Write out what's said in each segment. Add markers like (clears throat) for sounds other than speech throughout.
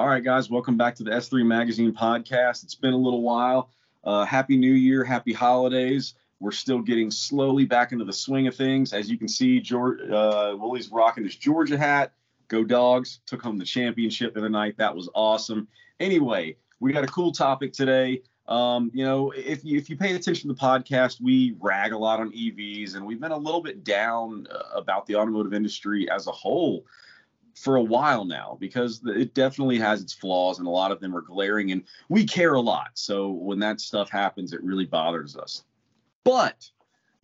All right, guys, welcome back to the S3 Magazine podcast. It's been a little while. Uh, happy New Year, happy holidays. We're still getting slowly back into the swing of things. As you can see, George, uh, Willie's rocking his Georgia hat. Go Dogs! Took home the championship the other night. That was awesome. Anyway, we got a cool topic today. Um, you know, if you if you pay attention to the podcast, we rag a lot on EVs, and we've been a little bit down uh, about the automotive industry as a whole for a while now because it definitely has its flaws and a lot of them are glaring and we care a lot. So when that stuff happens, it really bothers us. But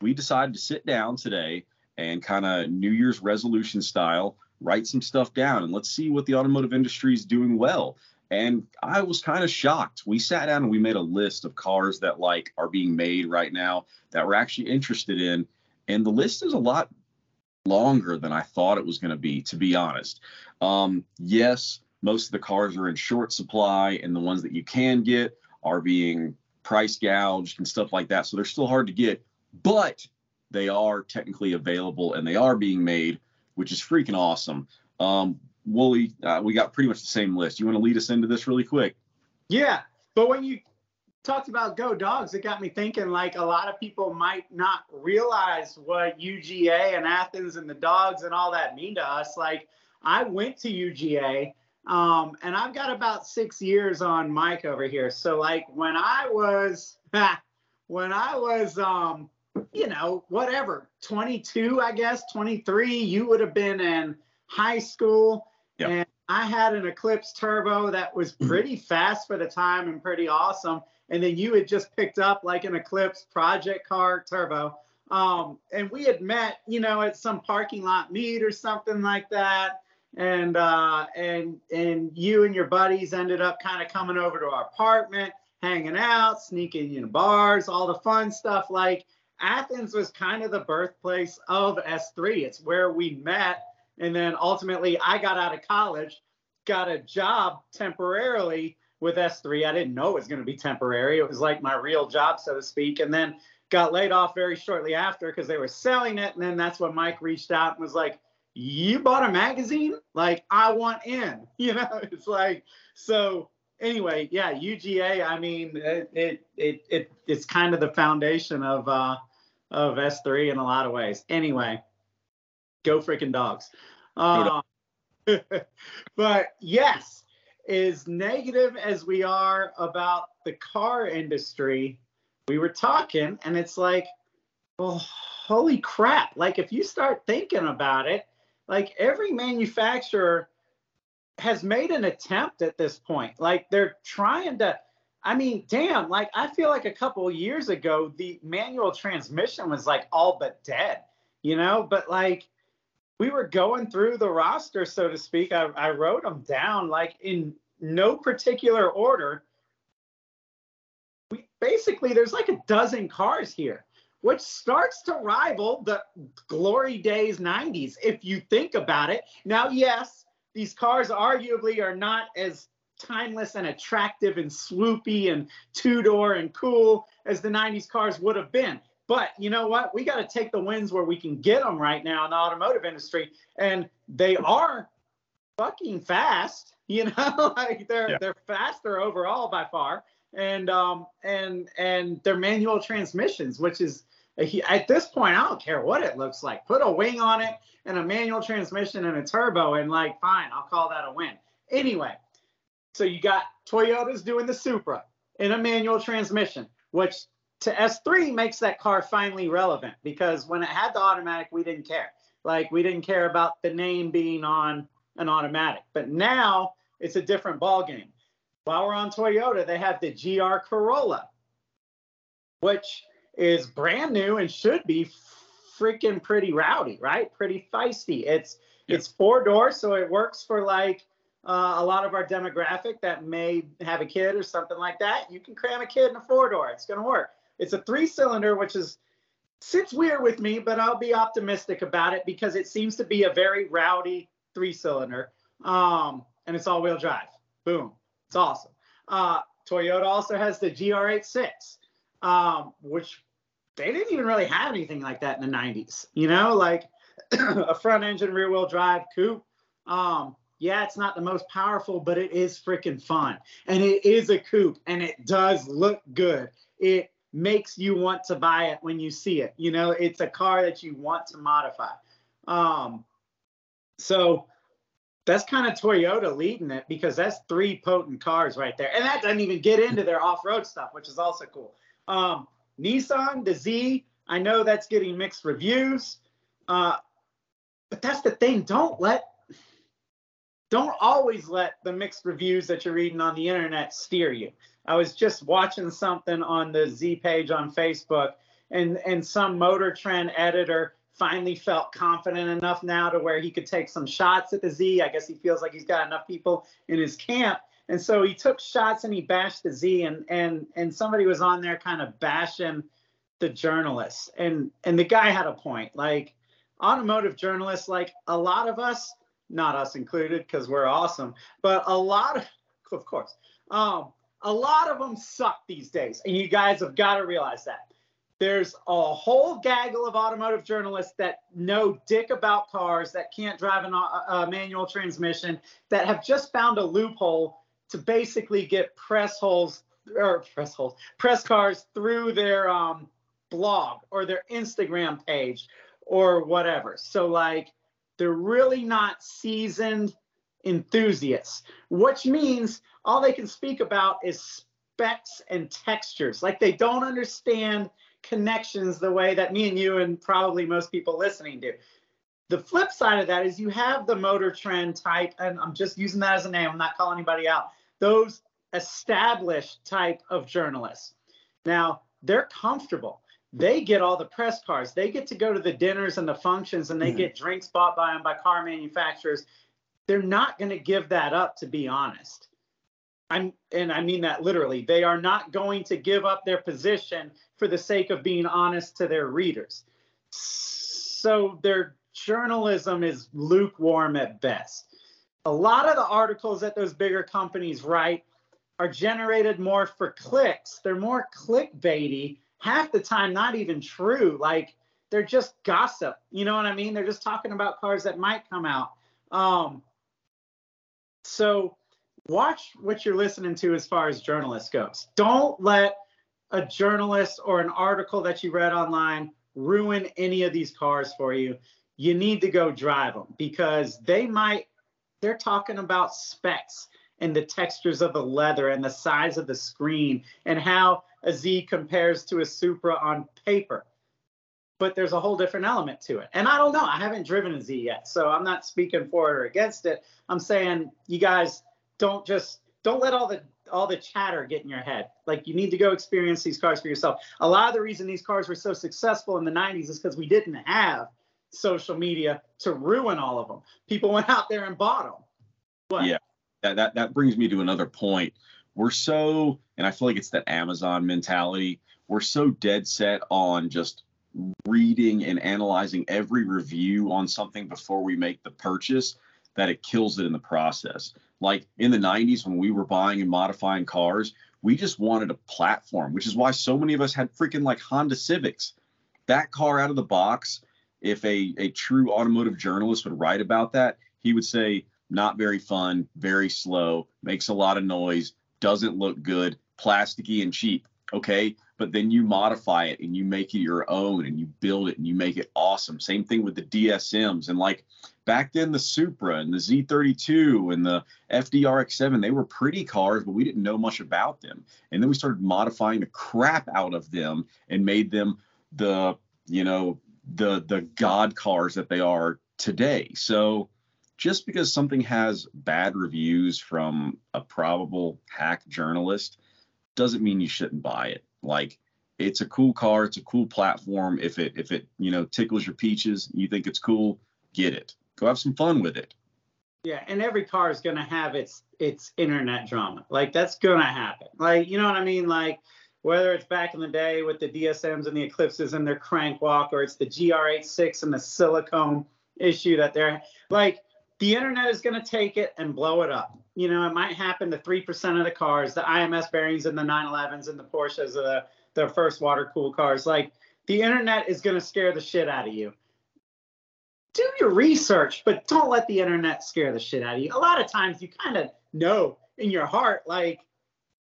we decided to sit down today and kind of New Year's resolution style write some stuff down and let's see what the automotive industry is doing well. And I was kind of shocked. We sat down and we made a list of cars that like are being made right now that we're actually interested in. And the list is a lot longer than I thought it was going to be, to be honest. Um, yes, most of the cars are in short supply, and the ones that you can get are being price gouged and stuff like that. So they're still hard to get, but they are technically available and they are being made, which is freaking awesome. Um, Wooly, uh, we got pretty much the same list. You want to lead us into this really quick? Yeah, but when you talked about Go Dogs, it got me thinking like a lot of people might not realize what UGA and Athens and the dogs and all that mean to us. Like I went to UGA um, and I've got about six years on Mike over here. So like when I was (laughs) when I was um, you know, whatever, 22, I guess, 23, you would have been in high school. Yep. And I had an Eclipse Turbo that was (clears throat) pretty fast for the time and pretty awesome and then you had just picked up like an Eclipse project car turbo. Um, and we had met, you know, at some parking lot meet or something like that. And uh, and and you and your buddies ended up kind of coming over to our apartment, hanging out, sneaking in bars, all the fun stuff. Like Athens was kind of the birthplace of S3. It's where we met. And then ultimately, I got out of college, got a job temporarily with S3. I didn't know it was going to be temporary. It was like my real job, so to speak. And then got laid off very shortly after because they were selling it. And then that's when Mike reached out and was like, You bought a magazine? Like, I want in. (laughs) You know, it's like, so anyway, yeah, UGA, I mean, it, it, it, it it's kind of the foundation of, uh, of S3 in a lot of ways. Anyway, go freaking dogs. Uh, (laughs) but yes, as negative as we are about the car industry, we were talking, and it's like, well, holy crap. Like, if you start thinking about it, like every manufacturer has made an attempt at this point. Like, they're trying to. I mean, damn, like I feel like a couple years ago, the manual transmission was like all but dead, you know? But like we were going through the roster, so to speak. I, I wrote them down like in no particular order. We basically there's like a dozen cars here, which starts to rival the glory days 90s if you think about it. Now, yes, these cars arguably are not as timeless and attractive and swoopy and two door and cool as the 90s cars would have been. But you know what? We got to take the wins where we can get them right now in the automotive industry. And they are fucking fast. (laughs) You know, (laughs) like they're yeah. they're faster overall by far, and um and and they're manual transmissions, which is at this point I don't care what it looks like. Put a wing on it and a manual transmission and a turbo, and like fine, I'll call that a win. Anyway, so you got Toyota's doing the Supra in a manual transmission, which to S3 makes that car finally relevant because when it had the automatic, we didn't care. Like we didn't care about the name being on an automatic. But now it's a different ballgame. While we're on Toyota, they have the GR Corolla, which is brand new and should be freaking pretty rowdy, right? Pretty feisty. It's yeah. it's four doors, so it works for like uh, a lot of our demographic that may have a kid or something like that. You can cram a kid in a four door. It's gonna work. It's a three cylinder, which is sits weird with me, but I'll be optimistic about it because it seems to be a very rowdy three cylinder, um, and it's all wheel drive. Boom, it's awesome. Uh, Toyota also has the GR86, um, which they didn't even really have anything like that in the 90s. You know, like (clears throat) a front engine rear wheel drive coupe. Um, yeah, it's not the most powerful, but it is freaking fun. And it is a coupe and it does look good. It makes you want to buy it when you see it. You know, it's a car that you want to modify. Um, so that's kind of Toyota leading it because that's three potent cars right there. And that doesn't even get into their off-road stuff, which is also cool. Um, Nissan, the Z, I know that's getting mixed reviews. Uh, but that's the thing. Don't let don't always let the mixed reviews that you're reading on the internet steer you. I was just watching something on the Z page on Facebook, and and some Motor Trend editor finally felt confident enough now to where he could take some shots at the Z. I guess he feels like he's got enough people in his camp. And so he took shots and he bashed the Z and and and somebody was on there kind of bashing the journalists. And and the guy had a point. Like automotive journalists, like a lot of us, not us included, because we're awesome, but a lot of of course, um, a lot of them suck these days. And you guys have got to realize that there's a whole gaggle of automotive journalists that know dick about cars that can't drive an, a, a manual transmission that have just found a loophole to basically get press holes or press holes press cars through their um, blog or their instagram page or whatever so like they're really not seasoned enthusiasts which means all they can speak about is specs and textures like they don't understand connections the way that me and you and probably most people listening do. The flip side of that is you have the motor trend type, and I'm just using that as a name, I'm not calling anybody out, those established type of journalists. Now, they're comfortable. They get all the press cars. They get to go to the dinners and the functions and they mm-hmm. get drinks bought by them by car manufacturers. They're not going to give that up, to be honest. I'm, and I mean that literally. They are not going to give up their position for the sake of being honest to their readers. So their journalism is lukewarm at best. A lot of the articles that those bigger companies write are generated more for clicks. They're more clickbaity, half the time not even true. Like they're just gossip. You know what I mean? They're just talking about cars that might come out. Um, so watch what you're listening to as far as journalists goes. Don't let a journalist or an article that you read online ruin any of these cars for you. You need to go drive them because they might, they're talking about specs and the textures of the leather and the size of the screen and how a Z compares to a Supra on paper. But there's a whole different element to it. And I don't know, I haven't driven a Z yet, so I'm not speaking for it or against it. I'm saying you guys don't just don't let all the all the chatter get in your head. Like you need to go experience these cars for yourself. A lot of the reason these cars were so successful in the 90s is because we didn't have social media to ruin all of them. People went out there and bought them. What? Yeah, that, that that brings me to another point. We're so, and I feel like it's that Amazon mentality. We're so dead set on just reading and analyzing every review on something before we make the purchase that it kills it in the process. Like in the 90s when we were buying and modifying cars, we just wanted a platform, which is why so many of us had freaking like Honda Civics. That car out of the box, if a, a true automotive journalist would write about that, he would say, not very fun, very slow, makes a lot of noise, doesn't look good, plasticky and cheap. Okay. But then you modify it and you make it your own and you build it and you make it awesome. Same thing with the DSMs. And like back then the Supra and the Z32 and the FDRX7, they were pretty cars, but we didn't know much about them. And then we started modifying the crap out of them and made them the, you know, the the god cars that they are today. So just because something has bad reviews from a probable hack journalist doesn't mean you shouldn't buy it. Like it's a cool car, it's a cool platform. If it if it, you know, tickles your peaches, you think it's cool, get it go have some fun with it. Yeah, and every car is gonna have its its internet drama. Like that's gonna happen. Like you know what I mean? Like whether it's back in the day with the DSMs and the Eclipses and their crank walk, or it's the GR86 and the silicone issue that they're like the internet is going to take it and blow it up. You know, it might happen to 3% of the cars, the IMS bearings and the 911s and the Porsches are the, the first water cooled cars. Like the internet is going to scare the shit out of you do your research, but don't let the internet scare the shit out of you. A lot of times you kind of know in your heart, like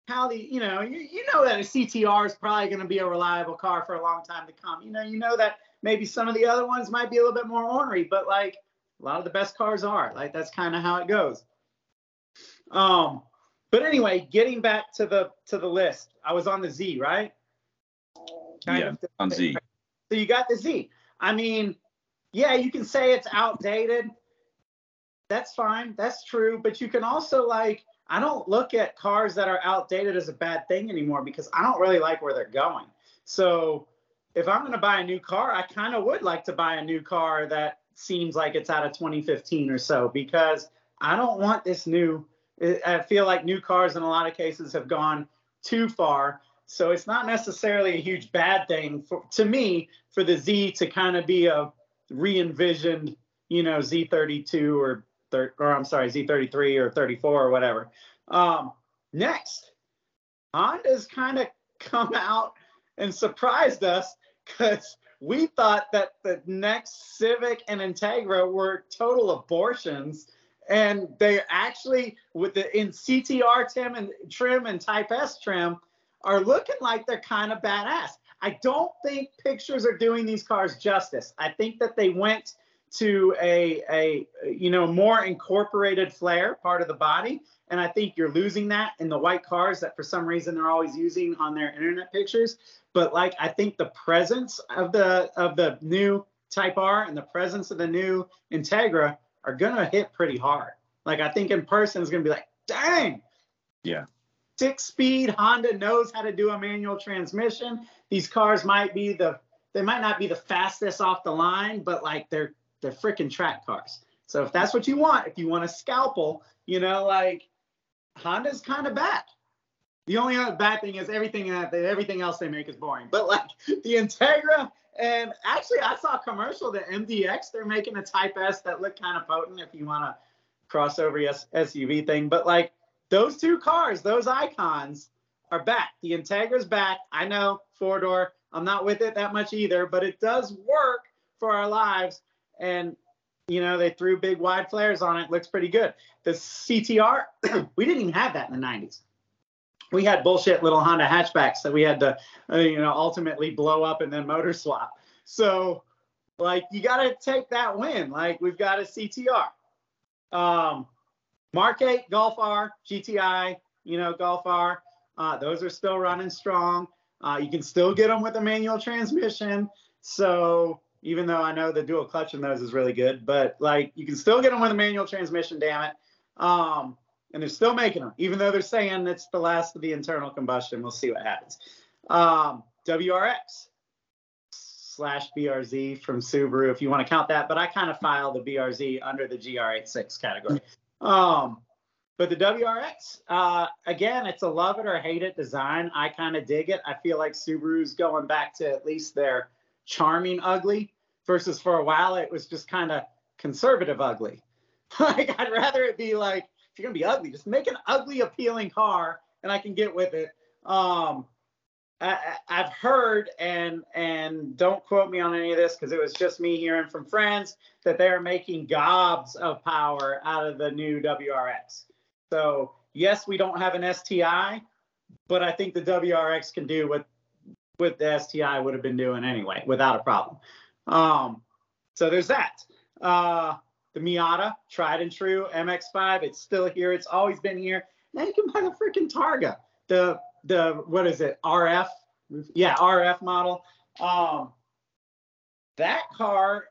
how the, you know, you, you know that a CTR is probably going to be a reliable car for a long time to come. You know, you know that maybe some of the other ones might be a little bit more ornery, but like a lot of the best cars are. Like that's kind of how it goes. Um, but anyway, getting back to the to the list, I was on the Z, right? Kind yeah, of, on Z. So you got the Z. I mean, yeah, you can say it's outdated. That's fine. That's true. But you can also like, I don't look at cars that are outdated as a bad thing anymore because I don't really like where they're going. So if I'm going to buy a new car, I kind of would like to buy a new car that seems like it's out of 2015 or so because I don't want this new. I feel like new cars in a lot of cases have gone too far. So it's not necessarily a huge bad thing for, to me for the Z to kind of be a re-envisioned, you know, Z32 or or I'm sorry, Z33 or 34 or whatever. Um, next, Honda's kind of come out and surprised us because we thought that the next Civic and Integra were total abortions. And they actually, with the in CTR trim and trim and Type S trim, are looking like they're kind of badass. I don't think pictures are doing these cars justice. I think that they went to a, a you know more incorporated flair part of the body. And i think you're losing that in the white cars that for some reason they're always using on their internet pictures. But like i think the presence of the of the new type r and the presence of the new integra are gonna hit pretty hard. Like i think in person is gonna be like dang! Yeah. Six speed honda knows how to do a manual transmission. These cars might be the they might not be the fastest off the line, but like they're they're freaking track cars. So if that's what you want, if you want a scalpel, you know, like Honda's kind of bad. The only other bad thing is everything that everything else they make is boring. But like the Integra and actually I saw a commercial the MDX they're making a Type S that look kind of potent if you want to crossover SUV thing. But like those two cars, those icons are back. The Integra's back. I know four door. I'm not with it that much either, but it does work for our lives. And you know, they threw big wide flares on it. Looks pretty good. The CTR, (clears throat) we didn't even have that in the 90s. We had bullshit little Honda hatchbacks that we had to, uh, you know, ultimately blow up and then motor swap. So, like, you got to take that win. Like, we've got a CTR. Um, Mark 8, Golf R, GTI, you know, Golf R. Uh, those are still running strong. Uh, you can still get them with a manual transmission. So even though I know the dual clutch in those is really good, but like you can still get them with a manual transmission, damn it. Um, and they're still making them, even though they're saying it's the last of the internal combustion. We'll see what happens. Um, WRX slash BRZ from Subaru, if you want to count that, but I kind of file the BRZ under the GR86 category. Um, but the WRX, uh, again, it's a love it or hate it design. I kind of dig it. I feel like Subaru's going back to at least their charming ugly versus for a while it was just kind of conservative ugly. (laughs) like I'd rather it be like if you're gonna be ugly, just make an ugly appealing car and I can get with it. Um, I, have heard and and don't quote me on any of this because it was just me hearing from friends that they're making gobs of power out of the new WRX. So yes, we don't have an STI, but I think the WRX can do what what the STI would have been doing anyway without a problem. Um, so there's that. Uh, the Miata, tried and true MX5, it's still here. It's always been here. Now you can buy the freaking Targa, the the what is it RF? Yeah, RF model. Um, that car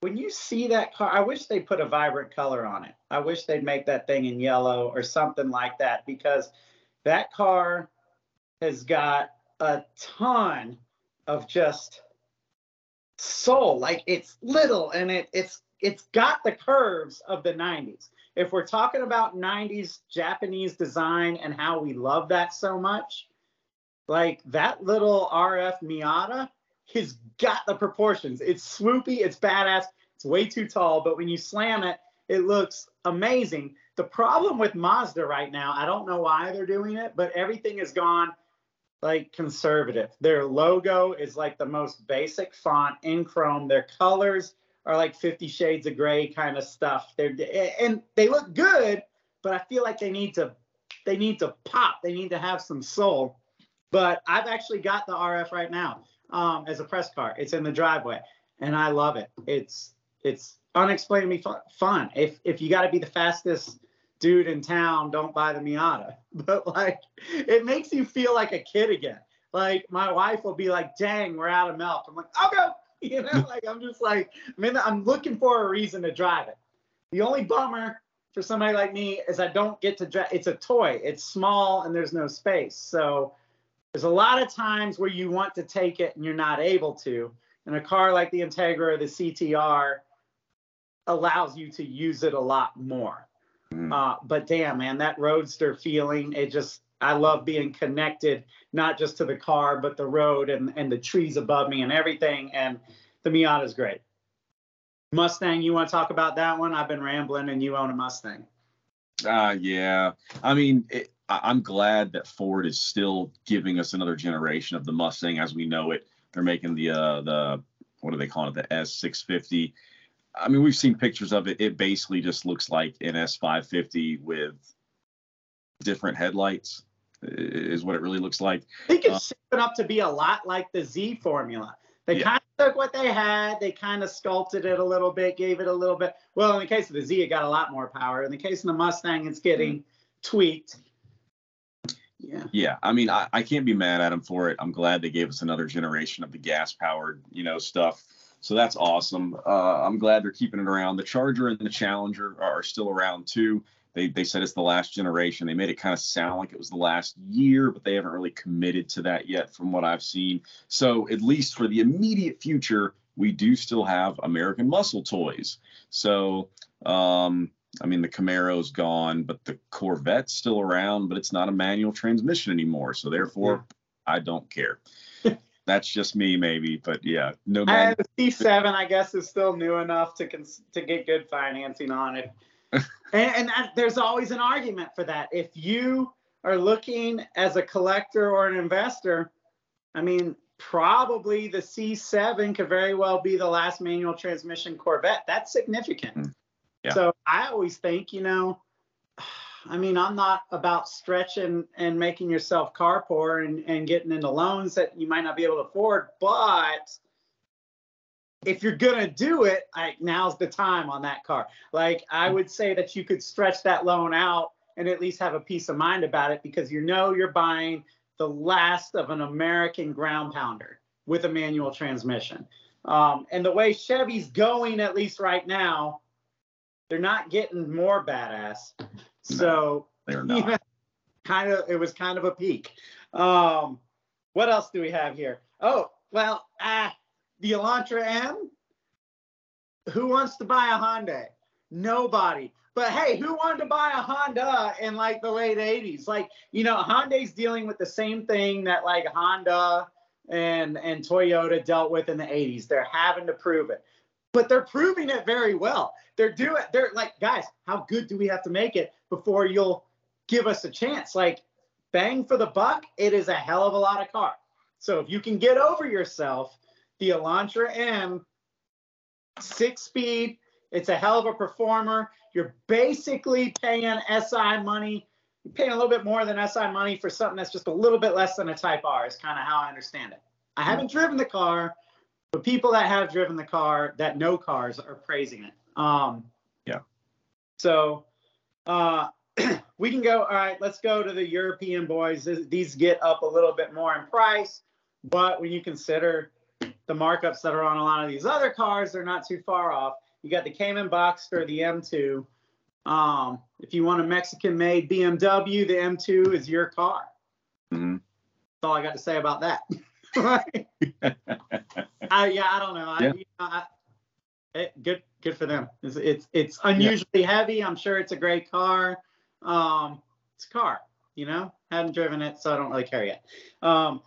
when you see that car, I wish they put a vibrant color on it. I wish they'd make that thing in yellow or something like that because that car has got a ton of just soul. Like it's little and it it's it's got the curves of the 90s. If we're talking about 90s Japanese design and how we love that so much, like that little RF Miata has got the proportions. It's swoopy, it's badass, it's way too tall, but when you slam it, it looks amazing. The problem with Mazda right now, I don't know why they're doing it, but everything has gone like conservative. Their logo is like the most basic font in Chrome. Their colors are like 50 shades of gray kind of stuff. They're and they look good, but I feel like they need to they need to pop. They need to have some soul. But I've actually got the RF right now um, as a press car. It's in the driveway, and I love it. It's it's unexplainably fun. If if you got to be the fastest dude in town, don't buy the Miata. (laughs) But like, it makes you feel like a kid again. Like my wife will be like, "Dang, we're out of milk." I'm like, "I'll go." (laughs) You know, mm. like I'm just like, I mean, I'm looking for a reason to drive it. The only bummer for somebody like me is I don't get to drive. It's a toy. It's small and there's no space. So there's a lot of times where you want to take it and you're not able to. And a car like the Integra or the CTR allows you to use it a lot more. Mm. Uh, but damn, man, that roadster feeling, it just, I love being connected, not just to the car, but the road and, and the trees above me and everything. And the Miata is great. Mustang, you want to talk about that one? I've been rambling and you own a Mustang. Uh, yeah. I mean, it, I'm glad that Ford is still giving us another generation of the Mustang as we know it. They're making the, uh, the, what do they call it? The S650 I mean, we've seen pictures of it. It basically just looks like an S550 with different headlights, is what it really looks like. I think it's uh, shaping up to be a lot like the Z formula. They yeah. kind of took what they had, they kind of sculpted it a little bit, gave it a little bit. Well, in the case of the Z, it got a lot more power. In the case of the Mustang, it's getting mm-hmm. tweaked. Yeah. Yeah. I mean, I, I can't be mad at them for it. I'm glad they gave us another generation of the gas powered, you know, stuff so that's awesome. Uh, I'm glad they're keeping it around. The Charger and the Challenger are still around too. They, they said it's the last generation. They made it kind of sound like it was the last year, but they haven't really committed to that yet from what I've seen. So, at least for the immediate future, we do still have American muscle toys. So, um, I mean, the Camaro's gone, but the Corvette's still around, but it's not a manual transmission anymore. So, therefore, I don't care that's just me maybe but yeah no man. the c7 i guess is still new enough to cons- to get good financing on it (laughs) and, and that, there's always an argument for that if you are looking as a collector or an investor i mean probably the c7 could very well be the last manual transmission corvette that's significant mm. yeah. so i always think you know I mean, I'm not about stretching and making yourself car poor and, and getting into loans that you might not be able to afford. But if you're gonna do it, I, now's the time on that car. Like I would say that you could stretch that loan out and at least have a peace of mind about it because you know you're buying the last of an American ground pounder with a manual transmission. Um, and the way Chevy's going, at least right now, they're not getting more badass. So they're (laughs) not. kind of it was kind of a peak. Um, what else do we have here? Oh, well, ah, the Elantra M. Who wants to buy a Hyundai? Nobody. But hey, who wanted to buy a Honda in like the late 80s? Like, you know, Hyundai's dealing with the same thing that like Honda and and Toyota dealt with in the 80s. They're having to prove it. But they're proving it very well. They're doing they're like, guys, how good do we have to make it before you'll give us a chance. Like bang for the buck, it is a hell of a lot of car. So if you can get over yourself, the Elantra M, six speed, it's a hell of a performer. You're basically paying SI money. You're paying a little bit more than SI money for something that's just a little bit less than a Type R. Is kind of how I understand it. I haven't driven the car, but people that have driven the car that know cars are praising it. Um, yeah. So uh, (clears throat) we can go. All right, let's go to the European boys. These get up a little bit more in price, but when you consider the markups that are on a lot of these other cars, they're not too far off. You got the Cayman Boxster, the M2. Um, if you want a Mexican-made BMW, the M2 is your car. Mm-hmm. That's all I got to say about that. (laughs) (laughs) I, yeah, I don't know. Yeah. I, I, it, good good for them. It's it's, it's unusually yeah. heavy. I'm sure it's a great car. Um, it's a car, you know. Haven't driven it, so I don't really care yet. Um,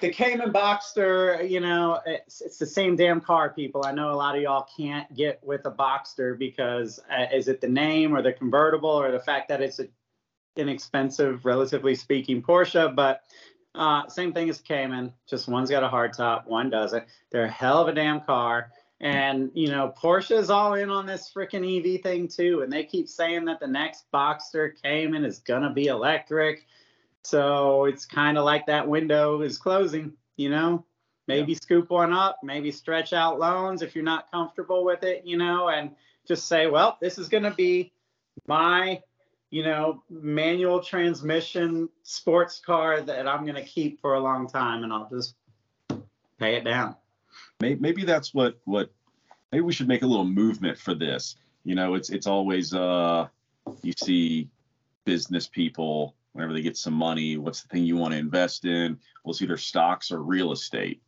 the Cayman Boxster, you know, it's, it's the same damn car, people. I know a lot of y'all can't get with a Boxster because uh, is it the name or the convertible or the fact that it's an inexpensive, relatively speaking, Porsche? But uh, same thing as Cayman, just one's got a hardtop, one doesn't. They're a hell of a damn car And you know, Porsche is all in on this freaking EV thing too, and they keep saying that the next Boxster Cayman is gonna be electric. So it's kind of like that window is closing. You know, maybe yeah. scoop one up, maybe stretch out loans if you're not comfortable with it. You know, and just say, well, this is gonna be my you know, manual transmission sports car that I'm going to keep for a long time and I'll just pay it down. Maybe that's what, what, maybe we should make a little movement for this. You know, it's, it's always, uh, you see business people, whenever they get some money, what's the thing you want to invest in? Well, it's either stocks or real estate.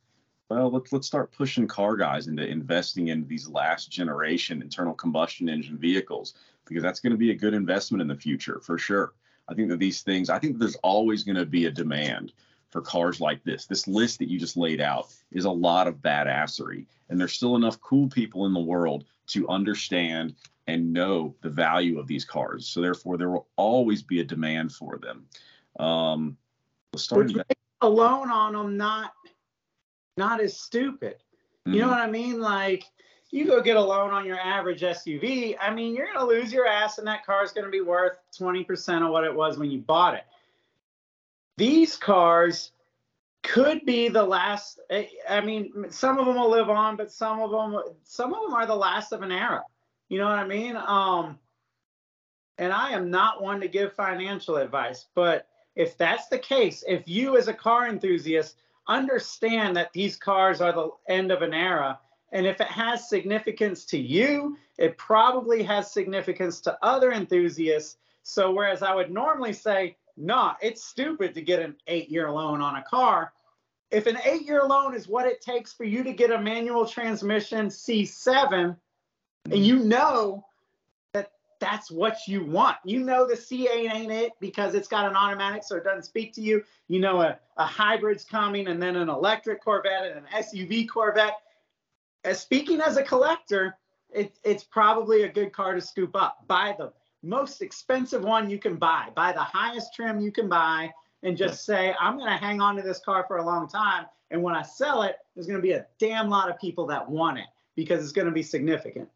Well, let's let's start pushing car guys into investing in these last generation internal combustion engine vehicles because that's going to be a good investment in the future for sure. I think that these things, I think there's always going to be a demand for cars like this. This list that you just laid out is a lot of badassery, and there's still enough cool people in the world to understand and know the value of these cars. So therefore, there will always be a demand for them. Um, let's start alone on them, not not as stupid. You mm-hmm. know what I mean? Like you go get a loan on your average SUV, I mean, you're going to lose your ass and that car is going to be worth 20% of what it was when you bought it. These cars could be the last I mean, some of them will live on, but some of them some of them are the last of an era. You know what I mean? Um and I am not one to give financial advice, but if that's the case, if you as a car enthusiast understand that these cars are the end of an era and if it has significance to you, it probably has significance to other enthusiasts. So, whereas I would normally say, nah, it's stupid to get an eight year loan on a car. If an eight year loan is what it takes for you to get a manual transmission C7, and you know that that's what you want, you know the C8 ain't it because it's got an automatic, so it doesn't speak to you. You know a, a hybrid's coming, and then an electric Corvette and an SUV Corvette as speaking as a collector, it, it's probably a good car to scoop up. Buy the most expensive one you can buy, buy the highest trim you can buy, and just say, I'm going to hang on to this car for a long time. And when I sell it, there's going to be a damn lot of people that want it because it's going to be significant.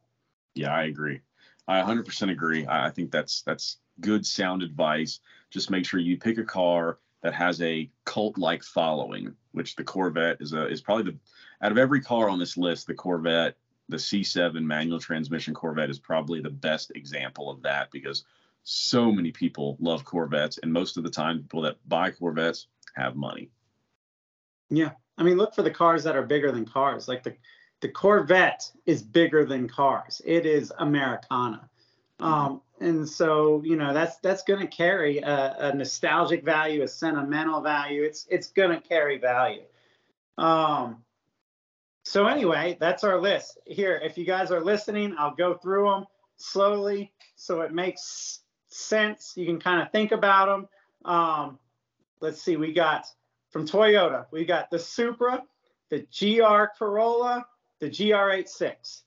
Yeah, I agree. I 100% agree. I think that's that's good sound advice. Just make sure you pick a car that has a cult-like following, which the Corvette is a is probably the out of every car on this list, the Corvette, the C7 manual transmission Corvette is probably the best example of that because so many people love Corvettes, and most of the time, people that buy Corvettes have money. Yeah, I mean, look for the cars that are bigger than cars. Like the the Corvette is bigger than cars. It is Americana. Um, and so you know that's that's going to carry a, a, nostalgic value, a sentimental value. It's it's going to carry value. Um, so anyway, that's our list. Here, if you guys are listening, I'll go through them slowly so it makes sense. You can kind of think about them. Um, let's see, we got from Toyota, we got the Supra, the GR Corolla, the GR86.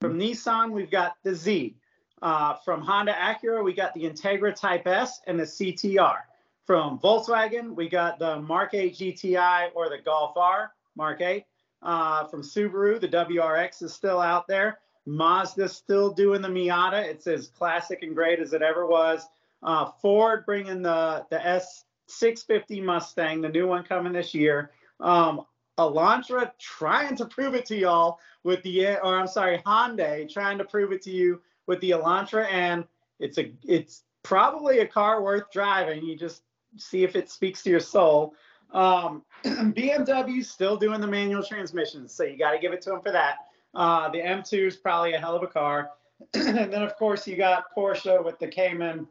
From Nissan, we've got the Z. Uh, from Honda Acura, we got the Integra Type S and the CTR. From Volkswagen, we got the Mark 8 GTI or the Golf R Mark 8 uh, from Subaru. The WRX is still out there. Mazda's still doing the Miata. It's as classic and great as it ever was. Uh, Ford bringing the the S650 Mustang, the new one coming this year. Um, Elantra trying to prove it to y'all with the, or I'm sorry, Hyundai trying to prove it to you with the Elantra, and it's a it's probably a car worth driving. You just see if it speaks to your soul. Um, (clears throat) BMW still doing the manual transmissions, so you got to give it to them for that. Uh, the M2 is probably a hell of a car. (clears throat) and then, of course, you got Porsche with the Cayman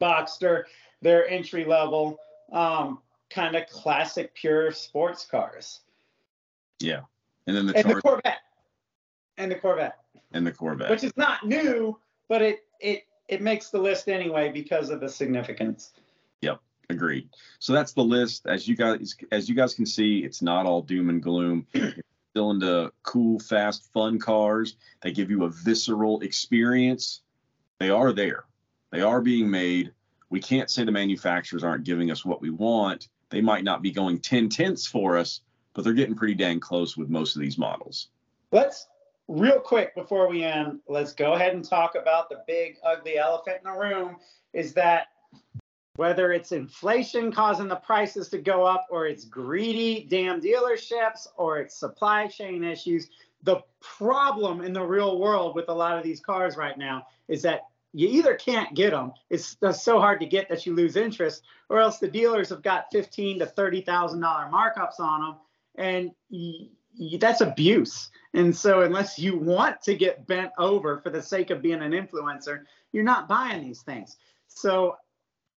Boxster, their entry level, um, kind of classic, pure sports cars. Yeah. And then the, and the Corvette. And the Corvette. And the Corvette. Which is not new, but it, it, it makes the list anyway because of the significance. Agreed. So that's the list. As you guys as you guys can see, it's not all doom and gloom. (clears throat) still into cool, fast, fun cars. They give you a visceral experience. They are there. They are being made. We can't say the manufacturers aren't giving us what we want. They might not be going 10 tenths for us, but they're getting pretty dang close with most of these models. Let's real quick before we end, let's go ahead and talk about the big ugly elephant in the room is that whether it's inflation causing the prices to go up or it's greedy damn dealerships or it's supply chain issues, the problem in the real world with a lot of these cars right now is that you either can't get them it's, so hard to get that you lose interest or else the dealers have got 15 to 30 thousand dollar markups on them and that's abuse. And so, unless you want to get bent over for the sake of being an influencer, you're not buying these things. So,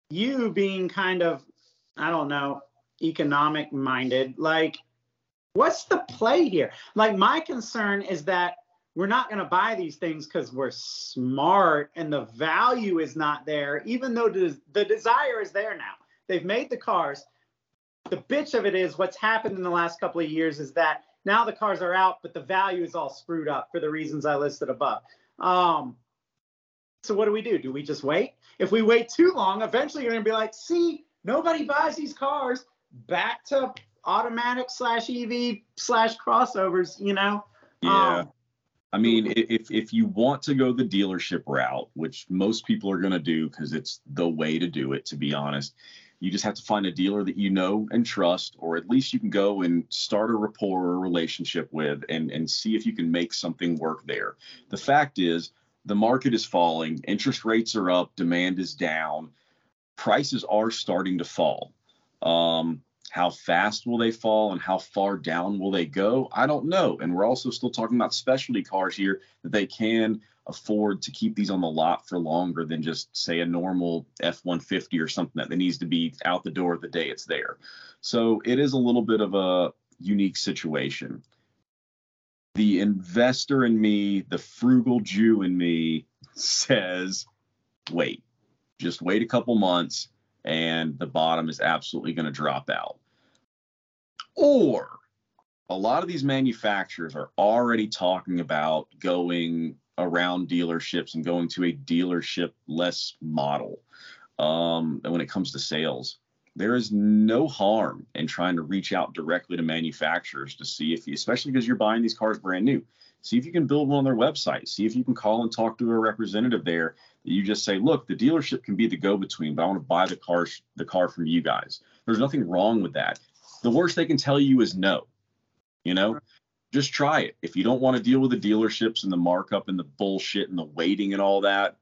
you being kind of, I don't know, economic minded, like, what's the play here? Like, my concern is that we're not going to buy these things because we're smart and the value is not there, even though the desire is there now. They've made the cars. The bitch of it is what's happened in the last couple of years is that now the cars are out, but the value is all screwed up for the reasons I listed above. Um, so what do we do? Do we just wait? If we wait too long, eventually you're gonna be like, see, nobody buys these cars. Back to automatic slash EV slash crossovers, you know? Yeah. Um, I mean, if if you want to go the dealership route, which most people are to do because it's the way to do it, to be honest, you just have to find a dealer that you know and trust, or at least you can go and start a rapport or a relationship with and, and see if you can make something work there. The fact is, the market is falling, interest rates are up, demand is down, prices are starting to fall. Um, how fast will they fall and how far down will they go? I don't know. And we're also still talking about specialty cars here that they can afford to keep these on the lot for longer than just say a normal F-150 or something that needs to be out the door the day it's there. So it is a little bit of a unique situation. The investor in me, the frugal Jew in me says, wait, just wait a couple months and the bottom is absolutely going to drop out. Or a lot of these manufacturers are already talking about going around dealerships and going to a dealership less model um, when it comes to sales. There is no harm in trying to reach out directly to manufacturers to see if you, especially because you're buying these cars brand new, see if you can build one on their website. See if you can call and talk to a representative there. You just say, look, the dealership can be the go-between, but I want to buy the car, the car from you guys. There's nothing wrong with that. The worst they can tell you is no. You know, just try it. If you don't want to deal with the dealerships and the markup and the bullshit and the waiting and all that,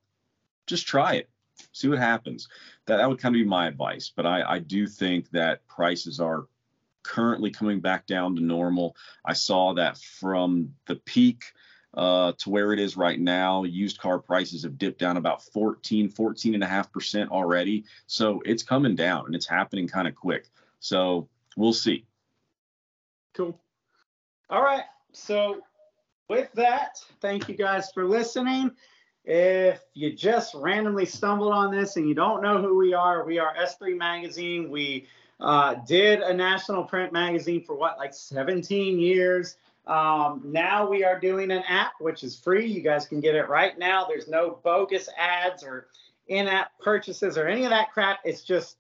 just try it. See what happens. That that would kind of be my advice. But I, I do think that prices are currently coming back down to normal. I saw that from the peak uh, to where it is right now, used car prices have dipped down about 14, 14 and a half percent already. So it's coming down and it's happening kind of quick. So we'll see. Cool. All right. So with that, thank you guys for listening. If you just randomly stumbled on this and you don't know who we are, we are S3 Magazine. We uh, did a national print magazine for what, like 17 years. Um, now we are doing an app, which is free. You guys can get it right now. There's no bogus ads or in app purchases or any of that crap. It's just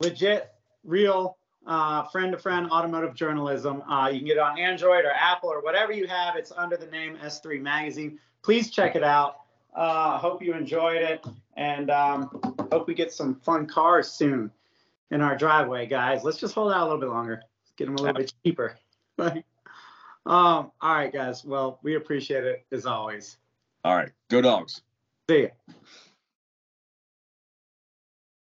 legit, real uh, friend to friend automotive journalism. Uh, you can get it on Android or Apple or whatever you have. It's under the name S3 Magazine. Please check it out. Uh, hope you enjoyed it and um, hope we get some fun cars soon in our driveway, guys. Let's just hold out a little bit longer. Let's get them a little bit cheaper. (laughs) um, all right, guys. Well, we appreciate it as always. All right. Go dogs. See ya.